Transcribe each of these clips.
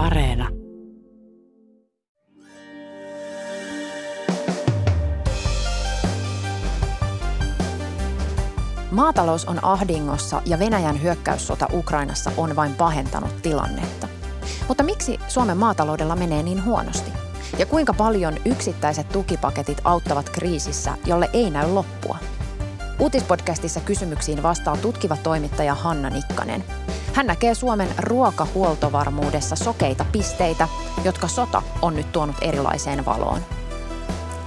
Areena. Maatalous on ahdingossa ja Venäjän hyökkäyssota Ukrainassa on vain pahentanut tilannetta. Mutta miksi Suomen maataloudella menee niin huonosti? Ja kuinka paljon yksittäiset tukipaketit auttavat kriisissä, jolle ei näy loppua? Uutispodcastissa kysymyksiin vastaa tutkiva toimittaja Hanna Nikkanen. Hän näkee Suomen ruokahuoltovarmuudessa sokeita pisteitä, jotka sota on nyt tuonut erilaiseen valoon.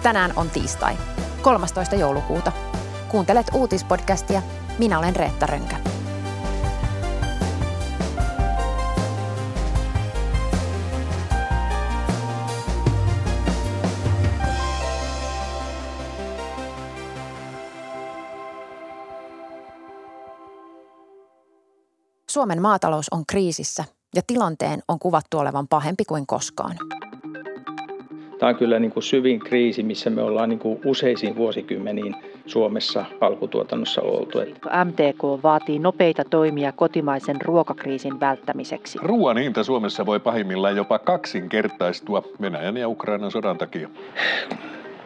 Tänään on tiistai, 13. joulukuuta. Kuuntelet uutispodcastia. Minä olen Reetta Rönkä. Suomen maatalous on kriisissä ja tilanteen on kuvattu olevan pahempi kuin koskaan. Tämä on kyllä niin kuin syvin kriisi, missä me ollaan niin kuin useisiin vuosikymmeniin Suomessa alkutuotannossa oltu. MTK vaatii nopeita toimia kotimaisen ruokakriisin välttämiseksi. Ruoan hinta Suomessa voi pahimmillaan jopa kaksinkertaistua Venäjän ja Ukrainan sodan takia.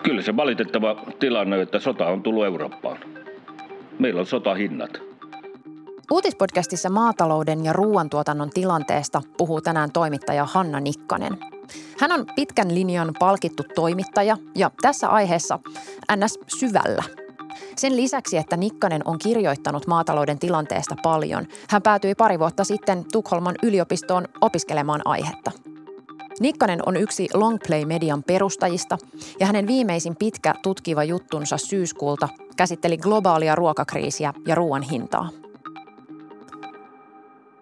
Kyllä se valitettava tilanne, että sota on tullut Eurooppaan. Meillä on sotahinnat. Uutispodcastissa maatalouden ja ruoantuotannon tilanteesta puhuu tänään toimittaja Hanna Nikkanen. Hän on pitkän linjan palkittu toimittaja ja tässä aiheessa NS syvällä. Sen lisäksi, että Nikkanen on kirjoittanut maatalouden tilanteesta paljon, hän päätyi pari vuotta sitten Tukholman yliopistoon opiskelemaan aihetta. Nikkanen on yksi Longplay-median perustajista ja hänen viimeisin pitkä tutkiva juttunsa syyskuulta käsitteli globaalia ruokakriisiä ja ruoan hintaa.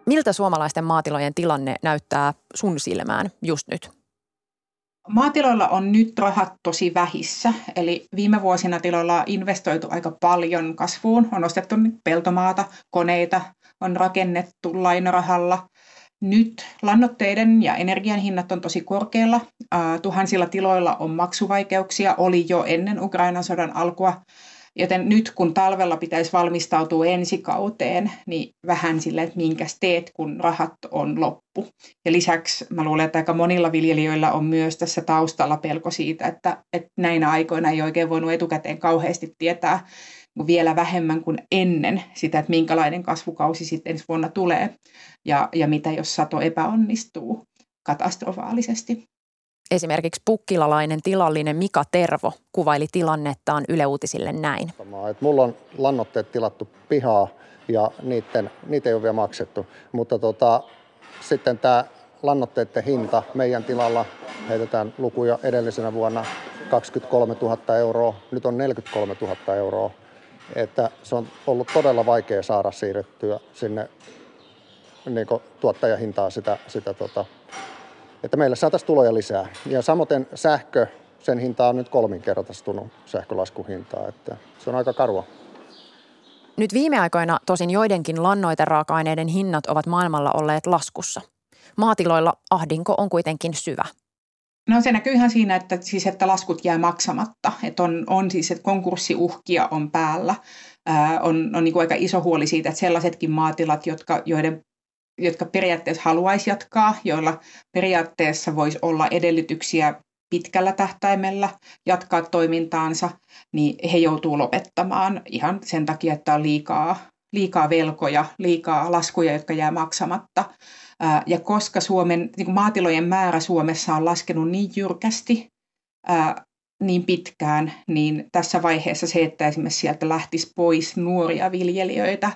Miltä suomalaisten maatilojen tilanne näyttää sun silmään just nyt? Maatiloilla on nyt rahat tosi vähissä, eli viime vuosina tiloilla on investoitu aika paljon kasvuun. On ostettu peltomaata, koneita, on rakennettu lainarahalla. Nyt lannoitteiden ja energian hinnat on tosi korkealla. Tuhansilla tiloilla on maksuvaikeuksia, oli jo ennen Ukrainan sodan alkua. Joten nyt kun talvella pitäisi valmistautua ensi kauteen, niin vähän sille, että minkäs teet, kun rahat on loppu. Ja lisäksi mä luulen, että aika monilla viljelijöillä on myös tässä taustalla pelko siitä, että, että näinä aikoina ei oikein voinut etukäteen kauheasti tietää vielä vähemmän kuin ennen sitä, että minkälainen kasvukausi sitten ensi vuonna tulee ja, ja mitä jos sato epäonnistuu katastrofaalisesti. Esimerkiksi pukkilalainen tilallinen Mika Tervo kuvaili tilannettaan Yle Uutisille näin. Mulla on lannoitteet tilattu pihaa ja niiden, niitä ei ole vielä maksettu. Mutta tota, sitten tämä lannoitteiden hinta meidän tilalla, heitetään lukuja edellisenä vuonna 23 000 euroa, nyt on 43 000 euroa. Että se on ollut todella vaikea saada siirrettyä sinne niin tuottajahintaa sitä, sitä tota, että meille saataisiin tuloja lisää. Ja samoin sähkö, sen hinta on nyt kolminkertaistunut sähkölaskun hintaa, että se on aika karua. Nyt viime aikoina tosin joidenkin lannoiteraaka-aineiden hinnat ovat maailmalla olleet laskussa. Maatiloilla ahdinko on kuitenkin syvä. No se näkyy ihan siinä, että, siis, että laskut jää maksamatta. Että on, on siis, että konkurssiuhkia on päällä. Ää, on on niin kuin aika iso huoli siitä, että sellaisetkin maatilat, jotka, joiden jotka periaatteessa haluaisi jatkaa, joilla periaatteessa voisi olla edellytyksiä pitkällä tähtäimellä jatkaa toimintaansa, niin he joutuu lopettamaan ihan sen takia, että on liikaa, liikaa velkoja, liikaa laskuja, jotka jää maksamatta. Ja koska Suomen niin maatilojen määrä Suomessa on laskenut niin jyrkästi, niin pitkään, niin tässä vaiheessa se, että esimerkiksi sieltä lähtisi pois nuoria viljelijöitä,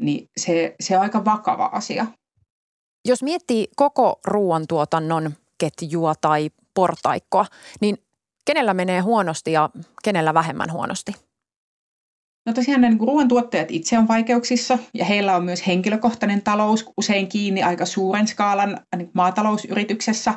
niin se, se on aika vakava asia. Jos miettii koko ruoantuotannon ketjua tai portaikkoa, niin kenellä menee huonosti ja kenellä vähemmän huonosti? No tosiaan ne niin ruoantuottajat itse on vaikeuksissa ja heillä on myös henkilökohtainen talous usein kiinni aika suuren skaalan niin maatalousyrityksessä.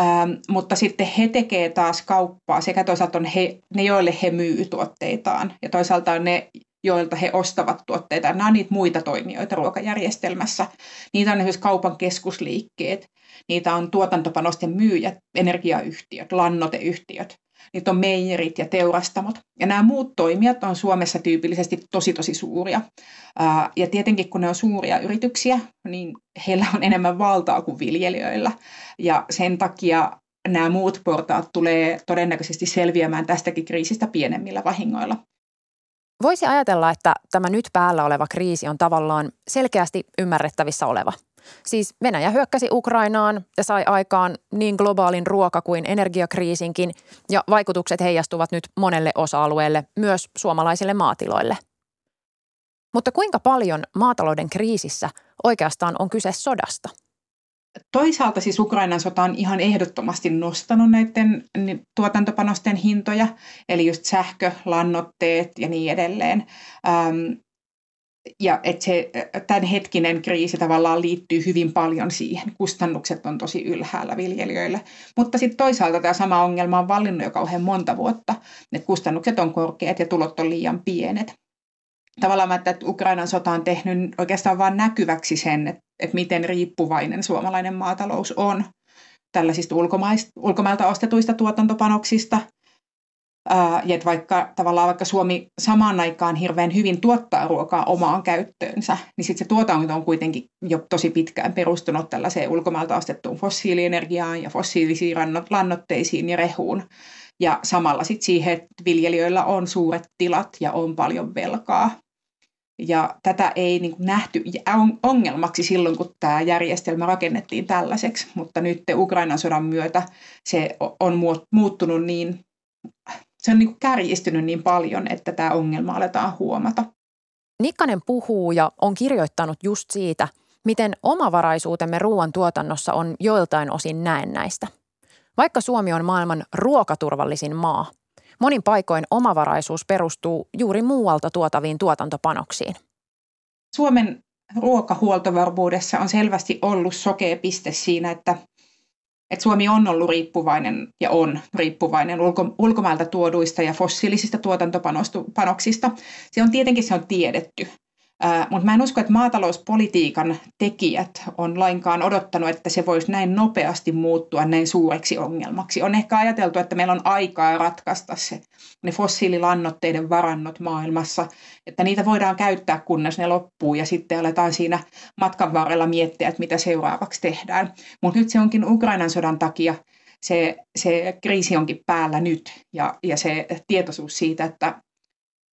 Ähm, mutta sitten he tekee taas kauppaa sekä toisaalta on he, ne, joille he myy tuotteitaan ja toisaalta on ne, joilta he ostavat tuotteita. Nämä on niitä muita toimijoita ruokajärjestelmässä. Niitä on esimerkiksi kaupan keskusliikkeet, niitä on tuotantopanosten myyjät, energiayhtiöt, lannoteyhtiöt. Niitä on meijerit ja teurastamot. Ja nämä muut toimijat on Suomessa tyypillisesti tosi tosi suuria. Ja tietenkin kun ne on suuria yrityksiä, niin heillä on enemmän valtaa kuin viljelijöillä. Ja sen takia nämä muut portaat tulee todennäköisesti selviämään tästäkin kriisistä pienemmillä vahingoilla. Voisi ajatella, että tämä nyt päällä oleva kriisi on tavallaan selkeästi ymmärrettävissä oleva. Siis Venäjä hyökkäsi Ukrainaan ja sai aikaan niin globaalin ruoka- kuin energiakriisinkin, ja vaikutukset heijastuvat nyt monelle osa-alueelle, myös suomalaisille maatiloille. Mutta kuinka paljon maatalouden kriisissä oikeastaan on kyse sodasta – Toisaalta siis Ukrainan sota on ihan ehdottomasti nostanut näiden tuotantopanosten hintoja, eli just sähkö, lannoitteet ja niin edelleen. Ja että se hetkinen kriisi tavallaan liittyy hyvin paljon siihen. Kustannukset on tosi ylhäällä viljelijöille. Mutta sitten toisaalta tämä sama ongelma on vallinnut jo kauhean monta vuotta. että kustannukset on korkeat ja tulot on liian pienet tavallaan että Ukrainan sota on tehnyt oikeastaan vain näkyväksi sen, että, että miten riippuvainen suomalainen maatalous on tällaisista ulkomailta ostetuista tuotantopanoksista. ja että vaikka tavallaan vaikka Suomi samaan aikaan hirveän hyvin tuottaa ruokaa omaan käyttöönsä, niin sitten se tuotanto on kuitenkin jo tosi pitkään perustunut tällaiseen ulkomailta ostettuun fossiilienergiaan ja fossiilisiin lannoitteisiin ja rehuun. Ja samalla sitten siihen, että viljelijöillä on suuret tilat ja on paljon velkaa. Ja tätä ei niin kuin nähty ongelmaksi silloin, kun tämä järjestelmä rakennettiin tällaiseksi, mutta nyt Ukrainan sodan myötä se on muuttunut niin, se on niin kuin kärjistynyt niin paljon, että tämä ongelma aletaan huomata. Nikkanen puhuu ja on kirjoittanut just siitä, miten omavaraisuutemme ruoantuotannossa on joiltain osin näennäistä. Vaikka Suomi on maailman ruokaturvallisin maa, Monin paikoin omavaraisuus perustuu juuri muualta tuotaviin tuotantopanoksiin. Suomen ruokahuoltovarmuudessa on selvästi ollut sokea piste siinä, että, että Suomi on ollut riippuvainen ja on riippuvainen ulko, ulkomailta tuoduista ja fossiilisista tuotantopanoksista. Se on tietenkin se on tiedetty. Mutta mä en usko, että maatalouspolitiikan tekijät on lainkaan odottanut, että se voisi näin nopeasti muuttua näin suureksi ongelmaksi. On ehkä ajateltu, että meillä on aikaa ratkaista se, ne fossiililannoitteiden varannot maailmassa, että niitä voidaan käyttää kunnes ne loppuu ja sitten aletaan siinä matkan varrella miettiä, että mitä seuraavaksi tehdään. Mutta nyt se onkin Ukrainan sodan takia se, se kriisi onkin päällä nyt ja, ja se tietoisuus siitä, että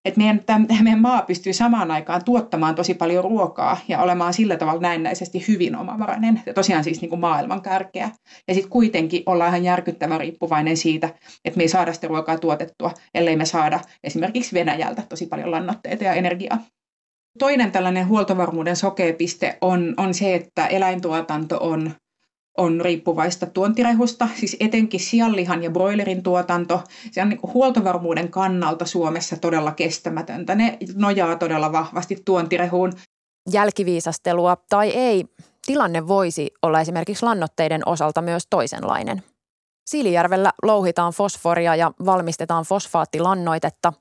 että meidän, tämän, meidän maa pystyy samaan aikaan tuottamaan tosi paljon ruokaa ja olemaan sillä tavalla näennäisesti hyvin omavarainen ja tosiaan siis niin kuin maailman kärkeä. Ja sitten kuitenkin ollaan ihan järkyttävän riippuvainen siitä, että me ei saada sitä ruokaa tuotettua, ellei me saada esimerkiksi Venäjältä tosi paljon lannoitteita ja energiaa. Toinen tällainen huoltovarmuuden sokeapiste on, on se, että eläintuotanto on on riippuvaista tuontirehusta, siis etenkin sianlihan ja broilerin tuotanto. Se on niin huoltovarmuuden kannalta Suomessa todella kestämätöntä. Ne nojaa todella vahvasti tuontirehuun. Jälkiviisastelua tai ei, tilanne voisi olla esimerkiksi lannoitteiden osalta myös toisenlainen. Siilijärvellä louhitaan fosforia ja valmistetaan fosfaattilannoitetta,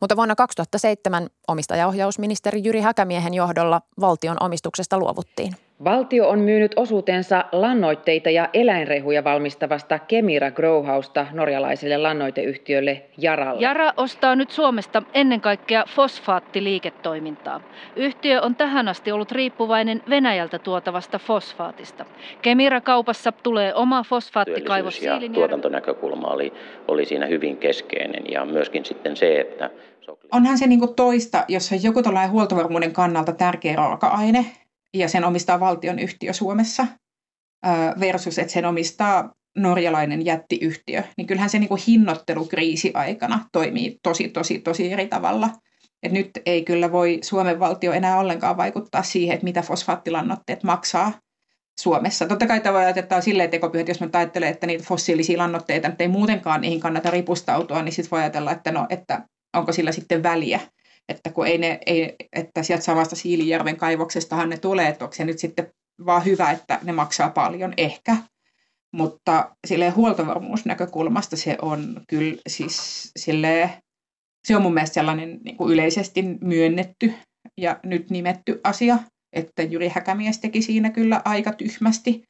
mutta vuonna 2007 omistajaohjausministeri Jyri Häkämiehen johdolla valtion omistuksesta luovuttiin. Valtio on myynyt osuutensa lannoitteita ja eläinrehuja valmistavasta Kemira Growhausta norjalaiselle lannoiteyhtiölle Jaralle. Jara ostaa nyt Suomesta ennen kaikkea fosfaattiliiketoimintaa. Yhtiö on tähän asti ollut riippuvainen Venäjältä tuotavasta fosfaatista. Kemira-kaupassa tulee oma fosfaattikaivos ja tuotantonäkökulma oli, oli siinä hyvin keskeinen ja myöskin sitten se, että Onhan se niinku toista, jos on joku tällainen huoltovarmuuden kannalta tärkeä raaka-aine, ja sen omistaa valtion yhtiö Suomessa versus, että sen omistaa norjalainen jättiyhtiö, niin kyllähän se niin kuin hinnoittelukriisi aikana toimii tosi, tosi, tosi eri tavalla. Et nyt ei kyllä voi Suomen valtio enää ollenkaan vaikuttaa siihen, että mitä fosfaattilannoitteet maksaa Suomessa. Totta kai tämä ajatella silleen tekopyhät, jos me ajattelee, että niitä fossiilisia lannoitteita ei muutenkaan niihin kannata ripustautua, niin sitten voi ajatella, että, no, että onko sillä sitten väliä, että kun ei ne, ei, että sieltä samasta Siilijärven kaivoksestahan ne tulee, että onko se nyt sitten vaan hyvä, että ne maksaa paljon, ehkä. Mutta sille huoltovarmuusnäkökulmasta se on kyllä siis sille, se on mun mielestä sellainen niin kuin yleisesti myönnetty ja nyt nimetty asia, että Jyri Häkämies teki siinä kyllä aika tyhmästi.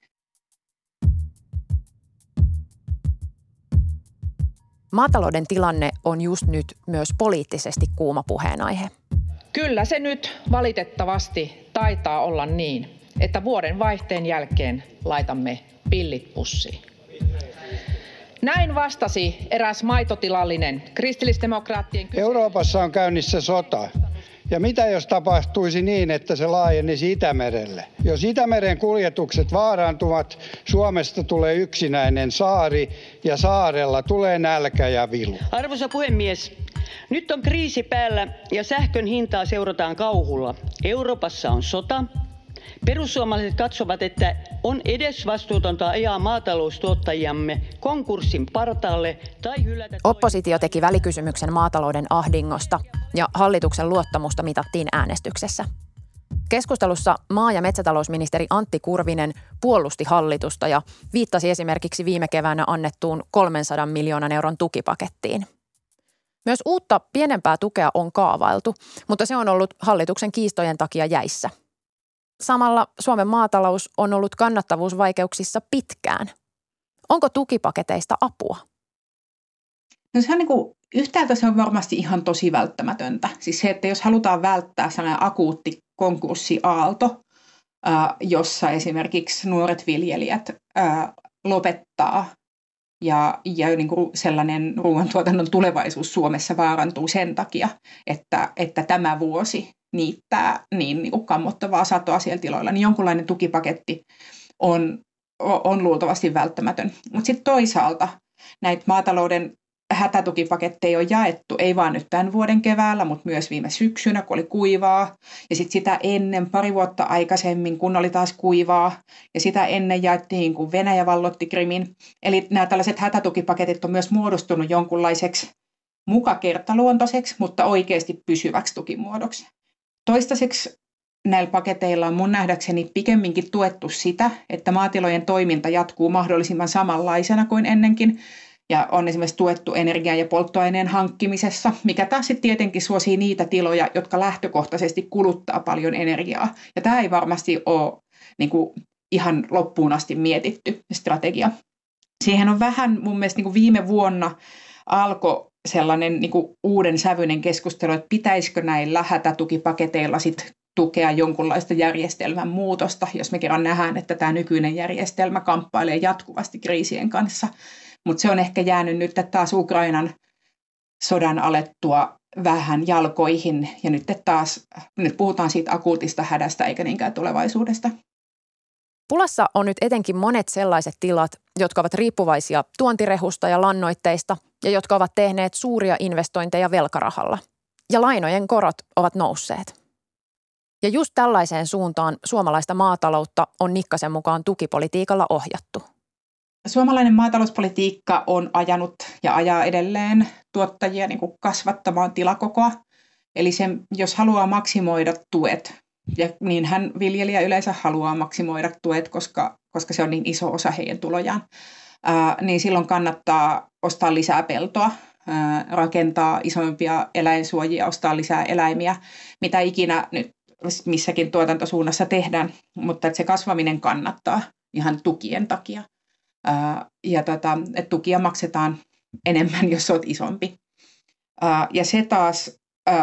Maatalouden tilanne on just nyt myös poliittisesti kuuma puheenaihe. Kyllä se nyt valitettavasti taitaa olla niin, että vuoden vaihteen jälkeen laitamme pillit pussiin. Näin vastasi eräs maitotilallinen kristillisdemokraattien kysymys. Euroopassa on käynnissä sota. Ja mitä jos tapahtuisi niin, että se laajenisi Itämerelle? Jos Itämeren kuljetukset vaarantuvat, Suomesta tulee yksinäinen saari ja saarella tulee nälkä ja vilu. Arvoisa puhemies, nyt on kriisi päällä ja sähkön hintaa seurataan kauhulla. Euroopassa on sota, Perussuomalaiset katsovat, että on edesvastuutonta ajaa maataloustuottajiamme konkurssin partaalle tai hylätä... Oppositio teki välikysymyksen maatalouden ahdingosta ja hallituksen luottamusta mitattiin äänestyksessä. Keskustelussa maa- ja metsätalousministeri Antti Kurvinen puolusti hallitusta ja viittasi esimerkiksi viime keväänä annettuun 300 miljoonan euron tukipakettiin. Myös uutta pienempää tukea on kaavailtu, mutta se on ollut hallituksen kiistojen takia jäissä – Samalla Suomen maatalous on ollut kannattavuusvaikeuksissa pitkään. Onko tukipaketeista apua? No se on niin kuin, yhtäältä se on varmasti ihan tosi välttämätöntä. Siis se, että jos halutaan välttää sellainen akuutti konkurssiaalto, jossa esimerkiksi nuoret viljelijät lopettaa ja, ja niin kuin sellainen ruoantuotannon tulevaisuus Suomessa vaarantuu sen takia, että, että tämä vuosi niittää niin, niin kammottavaa satoa siellä tiloilla, niin jonkunlainen tukipaketti on, on luultavasti välttämätön. Mutta sitten toisaalta näitä maatalouden hätätukipaketteja on jaettu, ei vaan nyt tämän vuoden keväällä, mutta myös viime syksynä, kun oli kuivaa. Ja sitten sitä ennen, pari vuotta aikaisemmin, kun oli taas kuivaa. Ja sitä ennen jaettiin, kun Venäjä vallotti Krimin. Eli nämä tällaiset hätätukipaketit on myös muodostunut jonkunlaiseksi mukakertaluontoiseksi, mutta oikeasti pysyväksi tukimuodoksi. Toistaiseksi näillä paketeilla on mun nähdäkseni pikemminkin tuettu sitä, että maatilojen toiminta jatkuu mahdollisimman samanlaisena kuin ennenkin, ja on esimerkiksi tuettu energian ja polttoaineen hankkimisessa, mikä taas sitten tietenkin suosii niitä tiloja, jotka lähtökohtaisesti kuluttaa paljon energiaa. Ja tämä ei varmasti ole niin kuin, ihan loppuun asti mietitty strategia. Siihen on vähän mun mielestä niin kuin viime vuonna alkoi sellainen niin kuin uuden sävyinen keskustelu, että pitäisikö näillä hätätukipaketeilla sit tukea jonkunlaista järjestelmän muutosta, jos me kerran nähdään, että tämä nykyinen järjestelmä kamppailee jatkuvasti kriisien kanssa. Mutta se on ehkä jäänyt nyt taas Ukrainan sodan alettua vähän jalkoihin ja nyt taas nyt puhutaan siitä akuutista hädästä eikä niinkään tulevaisuudesta. Pulassa on nyt etenkin monet sellaiset tilat, jotka ovat riippuvaisia tuontirehusta ja lannoitteista ja jotka ovat tehneet suuria investointeja velkarahalla. Ja lainojen korot ovat nousseet. Ja just tällaiseen suuntaan suomalaista maataloutta on Nikkasen mukaan tukipolitiikalla ohjattu. Suomalainen maatalouspolitiikka on ajanut ja ajaa edelleen tuottajia niin kuin kasvattamaan tilakokoa. Eli se, jos haluaa maksimoida tuet, ja niin hän viljelijä yleensä haluaa maksimoida tuet, koska, koska se on niin iso osa heidän tulojaan, ää, niin silloin kannattaa ostaa lisää peltoa, ää, rakentaa isompia eläinsuojia, ostaa lisää eläimiä, mitä ikinä nyt missäkin tuotantosuunnassa tehdään, mutta että se kasvaminen kannattaa ihan tukien takia. Ää, ja tota, että tukia maksetaan enemmän, jos olet isompi. Ja se taas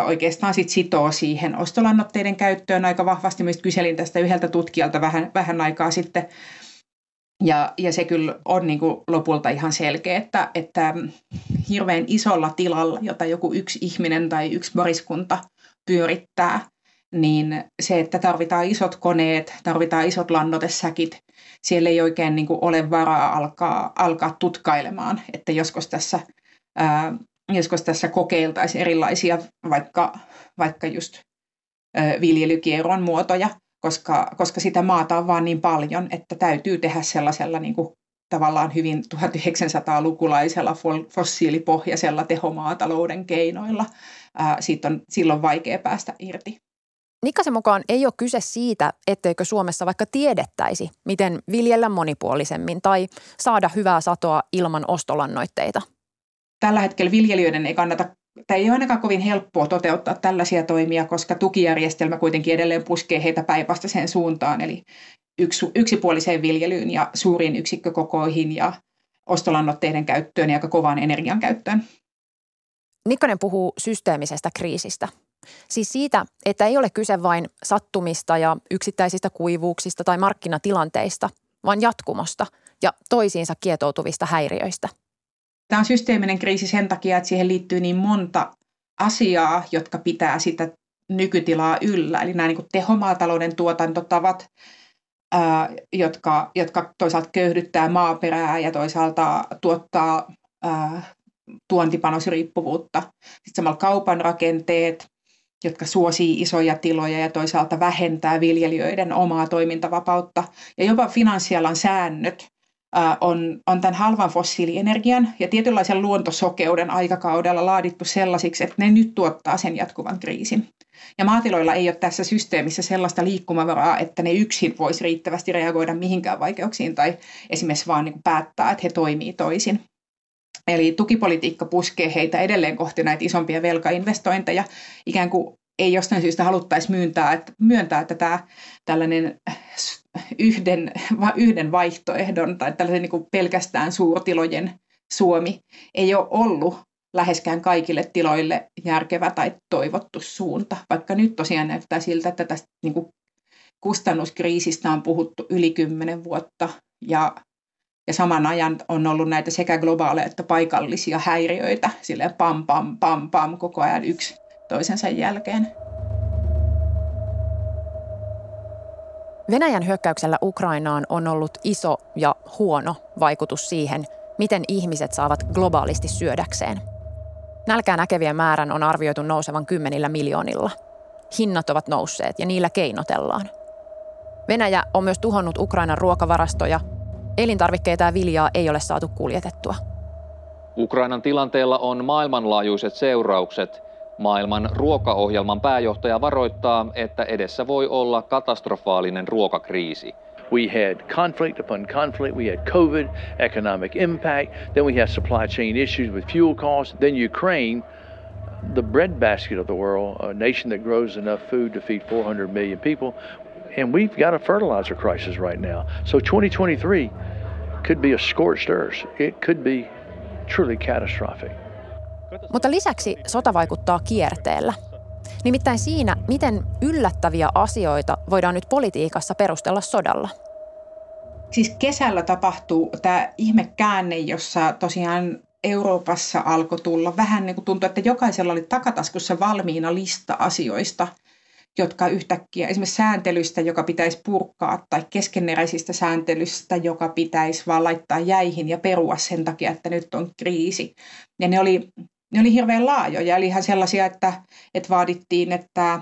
oikeastaan sit sitoo siihen ostolannoitteiden käyttöön aika vahvasti. Myös kyselin tästä yhdeltä tutkijalta vähän, vähän aikaa sitten. Ja, ja se kyllä on niin kuin lopulta ihan selkeä, että, että hirveän isolla tilalla, jota joku yksi ihminen tai yksi pariskunta pyörittää, niin se, että tarvitaan isot koneet, tarvitaan isot lannotesäkit, siellä ei oikein niin kuin ole varaa alkaa, alkaa tutkailemaan, että joskus tässä ää, joskus tässä kokeiltaisiin erilaisia vaikka, vaikka just viljelykierron muotoja, koska, koska sitä maata on vaan niin paljon, että täytyy tehdä sellaisella niin kuin tavallaan hyvin 1900-lukulaisella fossiilipohjaisella tehomaatalouden keinoilla. Ää, siitä on silloin vaikea päästä irti. Nikasen mukaan ei ole kyse siitä, etteikö Suomessa vaikka tiedettäisi, miten viljellä monipuolisemmin tai saada hyvää satoa ilman ostolannoitteita – tällä hetkellä viljelijöiden ei kannata tai ei ole ainakaan kovin helppoa toteuttaa tällaisia toimia, koska tukijärjestelmä kuitenkin edelleen puskee heitä päinvastaiseen suuntaan, eli yksi, yksipuoliseen viljelyyn ja suuriin yksikkökokoihin ja, ostolannoitteiden käyttöön ja aika kovaan energian käyttöön. Nikkonen puhuu systeemisestä kriisistä. Siis siitä, että ei ole kyse vain sattumista ja yksittäisistä kuivuuksista tai markkinatilanteista, vaan jatkumosta ja toisiinsa kietoutuvista häiriöistä. Tämä on systeeminen kriisi sen takia, että siihen liittyy niin monta asiaa, jotka pitää sitä nykytilaa yllä. Eli nämä niin tehomaatalouden tuotantotavat, ää, jotka, jotka toisaalta köyhdyttää maaperää ja toisaalta tuottaa ää, tuontipanosriippuvuutta. Sitten samalla kaupan rakenteet, jotka suosii isoja tiloja ja toisaalta vähentää viljelijöiden omaa toimintavapautta. Ja jopa finanssialan säännöt on, on tämän halvan fossiilienergian ja tietynlaisen luontosokeuden aikakaudella laadittu sellaisiksi, että ne nyt tuottaa sen jatkuvan kriisin. Ja maatiloilla ei ole tässä systeemissä sellaista liikkumavaraa, että ne yksin voisi riittävästi reagoida mihinkään vaikeuksiin tai esimerkiksi vaan niin päättää, että he toimii toisin. Eli tukipolitiikka puskee heitä edelleen kohti näitä isompia velkainvestointeja, ikään kuin ei jostain syystä haluttaisi myöntää, että, myöntää, että tämä tällainen yhden, yhden vaihtoehdon tai tällaisen niin kuin pelkästään suurtilojen Suomi ei ole ollut läheskään kaikille tiloille järkevä tai toivottu suunta, vaikka nyt tosiaan näyttää siltä, että tästä niin kuin kustannuskriisistä on puhuttu yli kymmenen vuotta ja, ja saman ajan on ollut näitä sekä globaaleja että paikallisia häiriöitä, silleen pam pam pam pam koko ajan yksi toisensa jälkeen. Venäjän hyökkäyksellä Ukrainaan on ollut iso ja huono vaikutus siihen, miten ihmiset saavat globaalisti syödäkseen. Nälkää näkevien määrän on arvioitu nousevan kymmenillä miljoonilla. Hinnat ovat nousseet ja niillä keinotellaan. Venäjä on myös tuhonnut Ukrainan ruokavarastoja. Elintarvikkeita ja viljaa ei ole saatu kuljetettua. Ukrainan tilanteella on maailmanlaajuiset seuraukset – Maailman ruokaohjelman pääjohtaja varoittaa, että edessä voi olla katastrofaalinen ruokakriisi. We had conflict upon conflict. We had COVID, economic impact. Then we had supply chain issues with fuel costs. Then Ukraine, the breadbasket of the world, a nation that grows enough food to feed 400 million people. And we've got a fertilizer crisis right now. So 2023 could be a scorched earth. It could be truly catastrophic. Mutta lisäksi sota vaikuttaa kierteellä. Nimittäin siinä, miten yllättäviä asioita voidaan nyt politiikassa perustella sodalla. Siis kesällä tapahtuu tämä ihmekäänne, jossa tosiaan Euroopassa alkoi tulla vähän niin kuin tuntui, että jokaisella oli takataskussa valmiina lista asioista, jotka yhtäkkiä, esimerkiksi sääntelystä, joka pitäisi purkaa, tai keskeneräisistä sääntelystä, joka pitäisi vaan laittaa jäihin ja perua sen takia, että nyt on kriisi. Ja ne oli ne oli hirveän laajoja, eli ihan sellaisia, että, että vaadittiin, että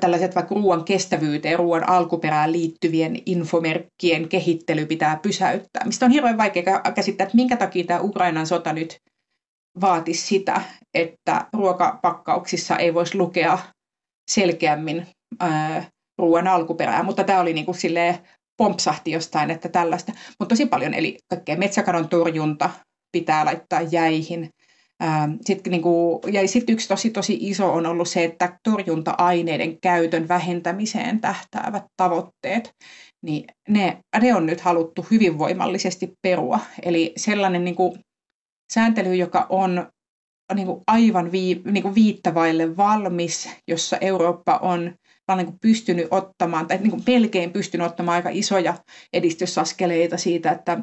tällaiset vaikka ruoan kestävyyteen, ruoan alkuperään liittyvien infomerkkien kehittely pitää pysäyttää. Mistä on hirveän vaikea käsittää, että minkä takia tämä Ukrainan sota nyt vaatisi sitä, että ruokapakkauksissa ei voisi lukea selkeämmin ruoan alkuperää, mutta tämä oli niin kuin silleen pompsahti jostain, että tällaista. Mutta tosi paljon, eli kaikkea metsäkadon torjunta pitää laittaa jäihin, sitten niin kuin, ja sitten yksi tosi tosi iso on ollut se, että torjunta-aineiden käytön vähentämiseen tähtäävät tavoitteet, niin ne, ne on nyt haluttu hyvin voimallisesti perua. Eli sellainen niin kuin, sääntely, joka on niin kuin aivan vii, niin kuin viittavaille valmis, jossa Eurooppa on niin kuin pystynyt ottamaan, tai niin kuin melkein pystynyt ottamaan aika isoja edistysaskeleita siitä, että,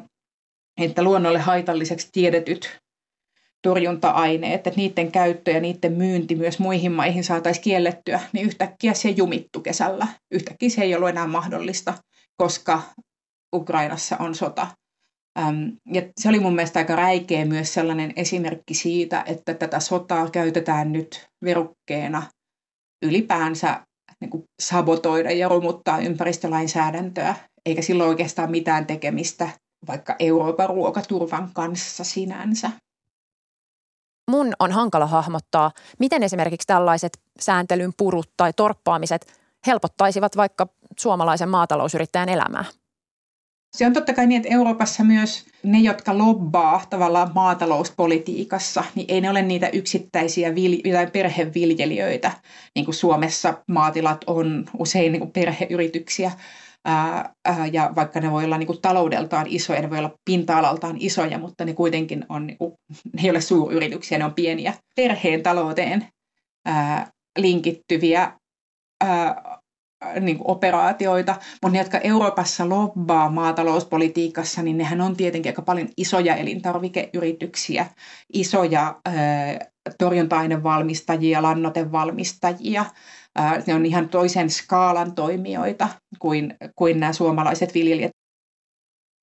että luonnolle haitalliseksi tiedetyt torjunta-aineet, että niiden käyttö ja niiden myynti myös muihin maihin saataisiin kiellettyä, niin yhtäkkiä se jumittu kesällä. Yhtäkkiä se ei ollut enää mahdollista, koska Ukrainassa on sota. Ja se oli mun mielestä aika räikeä myös sellainen esimerkki siitä, että tätä sotaa käytetään nyt verukkeena ylipäänsä niin kuin sabotoida ja romuttaa ympäristölainsäädäntöä, eikä silloin oikeastaan mitään tekemistä vaikka Euroopan ruokaturvan kanssa sinänsä mun on hankala hahmottaa, miten esimerkiksi tällaiset sääntelyn purut tai torppaamiset helpottaisivat vaikka suomalaisen maatalousyrittäjän elämää. Se on totta kai niin, että Euroopassa myös ne, jotka lobbaa tavallaan maatalouspolitiikassa, niin ei ne ole niitä yksittäisiä vil- tai perheviljelijöitä, niin kuin Suomessa maatilat on usein niin kuin perheyrityksiä, ää, ja vaikka ne voi olla niin kuin taloudeltaan isoja, ne voi olla pinta-alaltaan isoja, mutta ne kuitenkin on, niin kuin, ne ei ole suuryrityksiä, ne on pieniä perheen talouteen ää, linkittyviä ää, niin kuin operaatioita, mutta ne, jotka Euroopassa lobbaa maatalouspolitiikassa, niin nehän on tietenkin aika paljon isoja elintarvikeyrityksiä, isoja ää, torjunta-ainevalmistajia, lannotevalmistajia, ne on ihan toisen skaalan toimijoita kuin, kuin nämä suomalaiset viljelijät.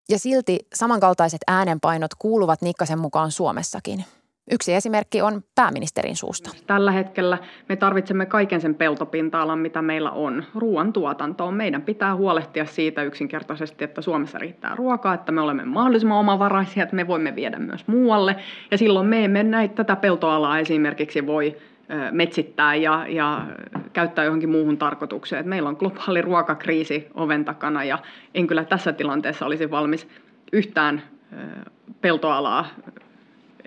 Ja silti samankaltaiset äänenpainot kuuluvat Nikkasen mukaan Suomessakin. Yksi esimerkki on pääministerin suusta. Tällä hetkellä me tarvitsemme kaiken sen peltopinta-alan, mitä meillä on, ruoantuotantoon. Meidän pitää huolehtia siitä yksinkertaisesti, että Suomessa riittää ruokaa, että me olemme mahdollisimman omavaraisia, että me voimme viedä myös muualle. Ja silloin me emme näitä, tätä peltoalaa esimerkiksi voi metsittää ja, ja käyttää johonkin muuhun tarkoitukseen. Et meillä on globaali ruokakriisi oven takana ja en kyllä tässä tilanteessa olisi valmis yhtään peltoalaa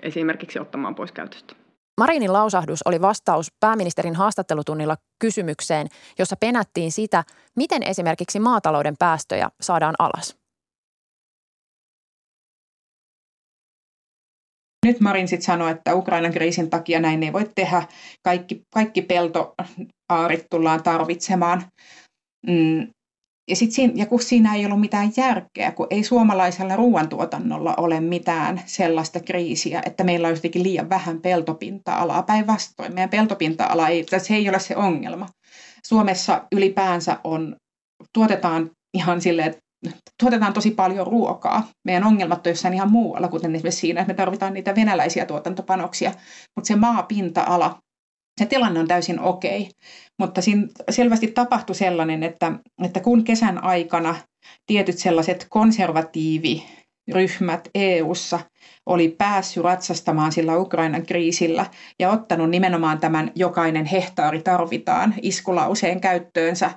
esimerkiksi ottamaan pois käytöstä. Marinin lausahdus oli vastaus pääministerin haastattelutunnilla kysymykseen, jossa penättiin sitä, miten esimerkiksi maatalouden päästöjä saadaan alas. Nyt Marin sitten sanoi, että Ukrainan kriisin takia näin ei voi tehdä. Kaikki, kaikki peltoaarit tullaan tarvitsemaan. Mm. Ja, sit siinä, ja kun siinä ei ollut mitään järkeä, kun ei suomalaisella ruoantuotannolla ole mitään sellaista kriisiä, että meillä olisi jotenkin liian vähän peltopinta-alaa. Päinvastoin, meidän peltopinta-ala ei, se ei ole se ongelma. Suomessa ylipäänsä on, tuotetaan ihan silleen, että tuotetaan tosi paljon ruokaa. Meidän ongelmat on jossain ihan muualla, kuten esimerkiksi siinä, että me tarvitaan niitä venäläisiä tuotantopanoksia. Mutta se maapinta-ala, se tilanne on täysin okei. Okay. Mutta siinä selvästi tapahtui sellainen, että, että kun kesän aikana tietyt sellaiset konservatiiviryhmät EU:ssa oli päässyt ratsastamaan sillä Ukrainan kriisillä ja ottanut nimenomaan tämän jokainen hehtaari tarvitaan iskulauseen käyttöönsä,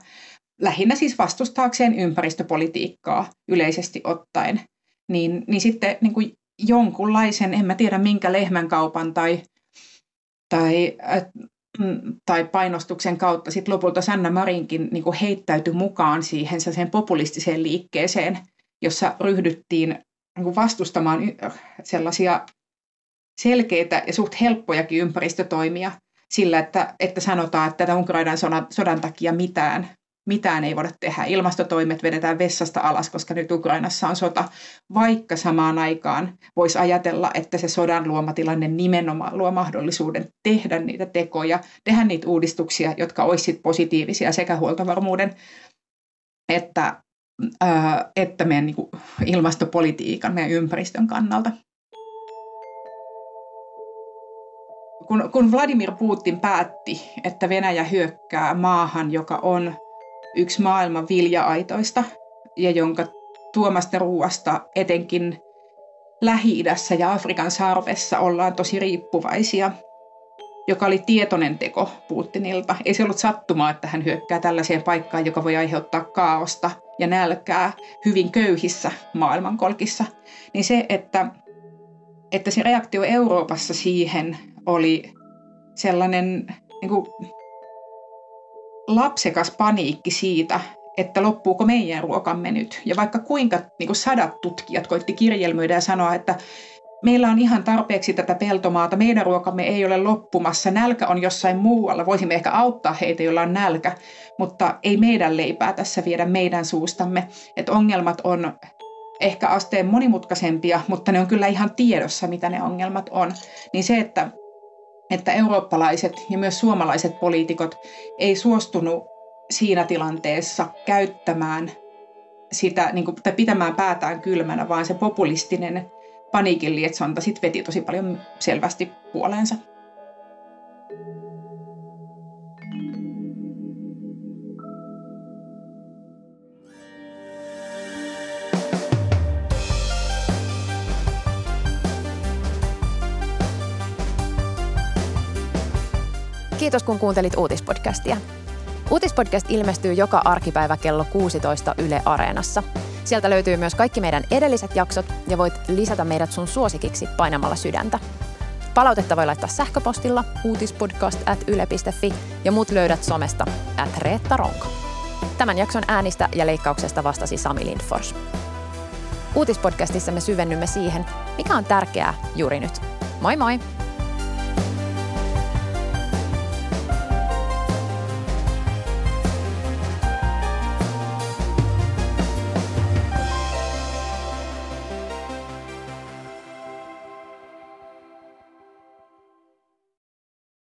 lähinnä siis vastustaakseen ympäristöpolitiikkaa yleisesti ottaen, niin, niin sitten niin kuin jonkunlaisen, en mä tiedä minkä lehmänkaupan tai, tai, äh, tai painostuksen kautta sitten lopulta Sanna Marinkin niin kuin heittäytyi mukaan siihen sen populistiseen liikkeeseen, jossa ryhdyttiin niin kuin vastustamaan sellaisia selkeitä ja suht helppojakin ympäristötoimia sillä, että, että sanotaan, että tätä Ukrainan sodan, sodan takia mitään mitään ei voida tehdä. Ilmastotoimet vedetään vessasta alas, koska nyt Ukrainassa on sota, vaikka samaan aikaan voisi ajatella, että se sodan luoma tilanne nimenomaan luo mahdollisuuden tehdä niitä tekoja, tehdä niitä uudistuksia, jotka olisivat positiivisia sekä huoltovarmuuden että, ää, että meidän niin kuin, ilmastopolitiikan, meidän ympäristön kannalta. Kun, kun Vladimir Putin päätti, että Venäjä hyökkää maahan, joka on yksi maailman vilja-aitoista ja jonka tuomasta ruuasta etenkin Lähi-idässä ja Afrikan sarvessa ollaan tosi riippuvaisia, joka oli tietoinen teko Putinilta. Ei se ollut sattumaa, että hän hyökkää tällaiseen paikkaan, joka voi aiheuttaa kaaosta ja nälkää hyvin köyhissä maailmankolkissa. Niin se, että, että se reaktio Euroopassa siihen oli sellainen niin kuin lapsekas paniikki siitä, että loppuuko meidän ruokamme nyt. Ja vaikka kuinka niin kuin sadat tutkijat koitti kirjelmöidä ja sanoa, että meillä on ihan tarpeeksi tätä peltomaata, meidän ruokamme ei ole loppumassa, nälkä on jossain muualla, voisimme ehkä auttaa heitä, joilla on nälkä, mutta ei meidän leipää tässä viedä meidän suustamme. Että ongelmat on ehkä asteen monimutkaisempia, mutta ne on kyllä ihan tiedossa, mitä ne ongelmat on. Niin se, että että eurooppalaiset ja myös suomalaiset poliitikot ei suostunut siinä tilanteessa käyttämään sitä, niin kuin, tai pitämään päätään kylmänä, vaan se populistinen paniikin lietsonta sit veti tosi paljon selvästi puoleensa. Kiitos kun kuuntelit uutispodcastia. Uutispodcast ilmestyy joka arkipäivä kello 16 Yle Areenassa. Sieltä löytyy myös kaikki meidän edelliset jaksot ja voit lisätä meidät sun suosikiksi painamalla sydäntä. Palautetta voi laittaa sähköpostilla uutispodcast ja muut löydät somesta at Reetta Ronka. Tämän jakson äänistä ja leikkauksesta vastasi Sami Lindfors. Uutispodcastissa me syvennymme siihen, mikä on tärkeää juuri nyt. Moi moi!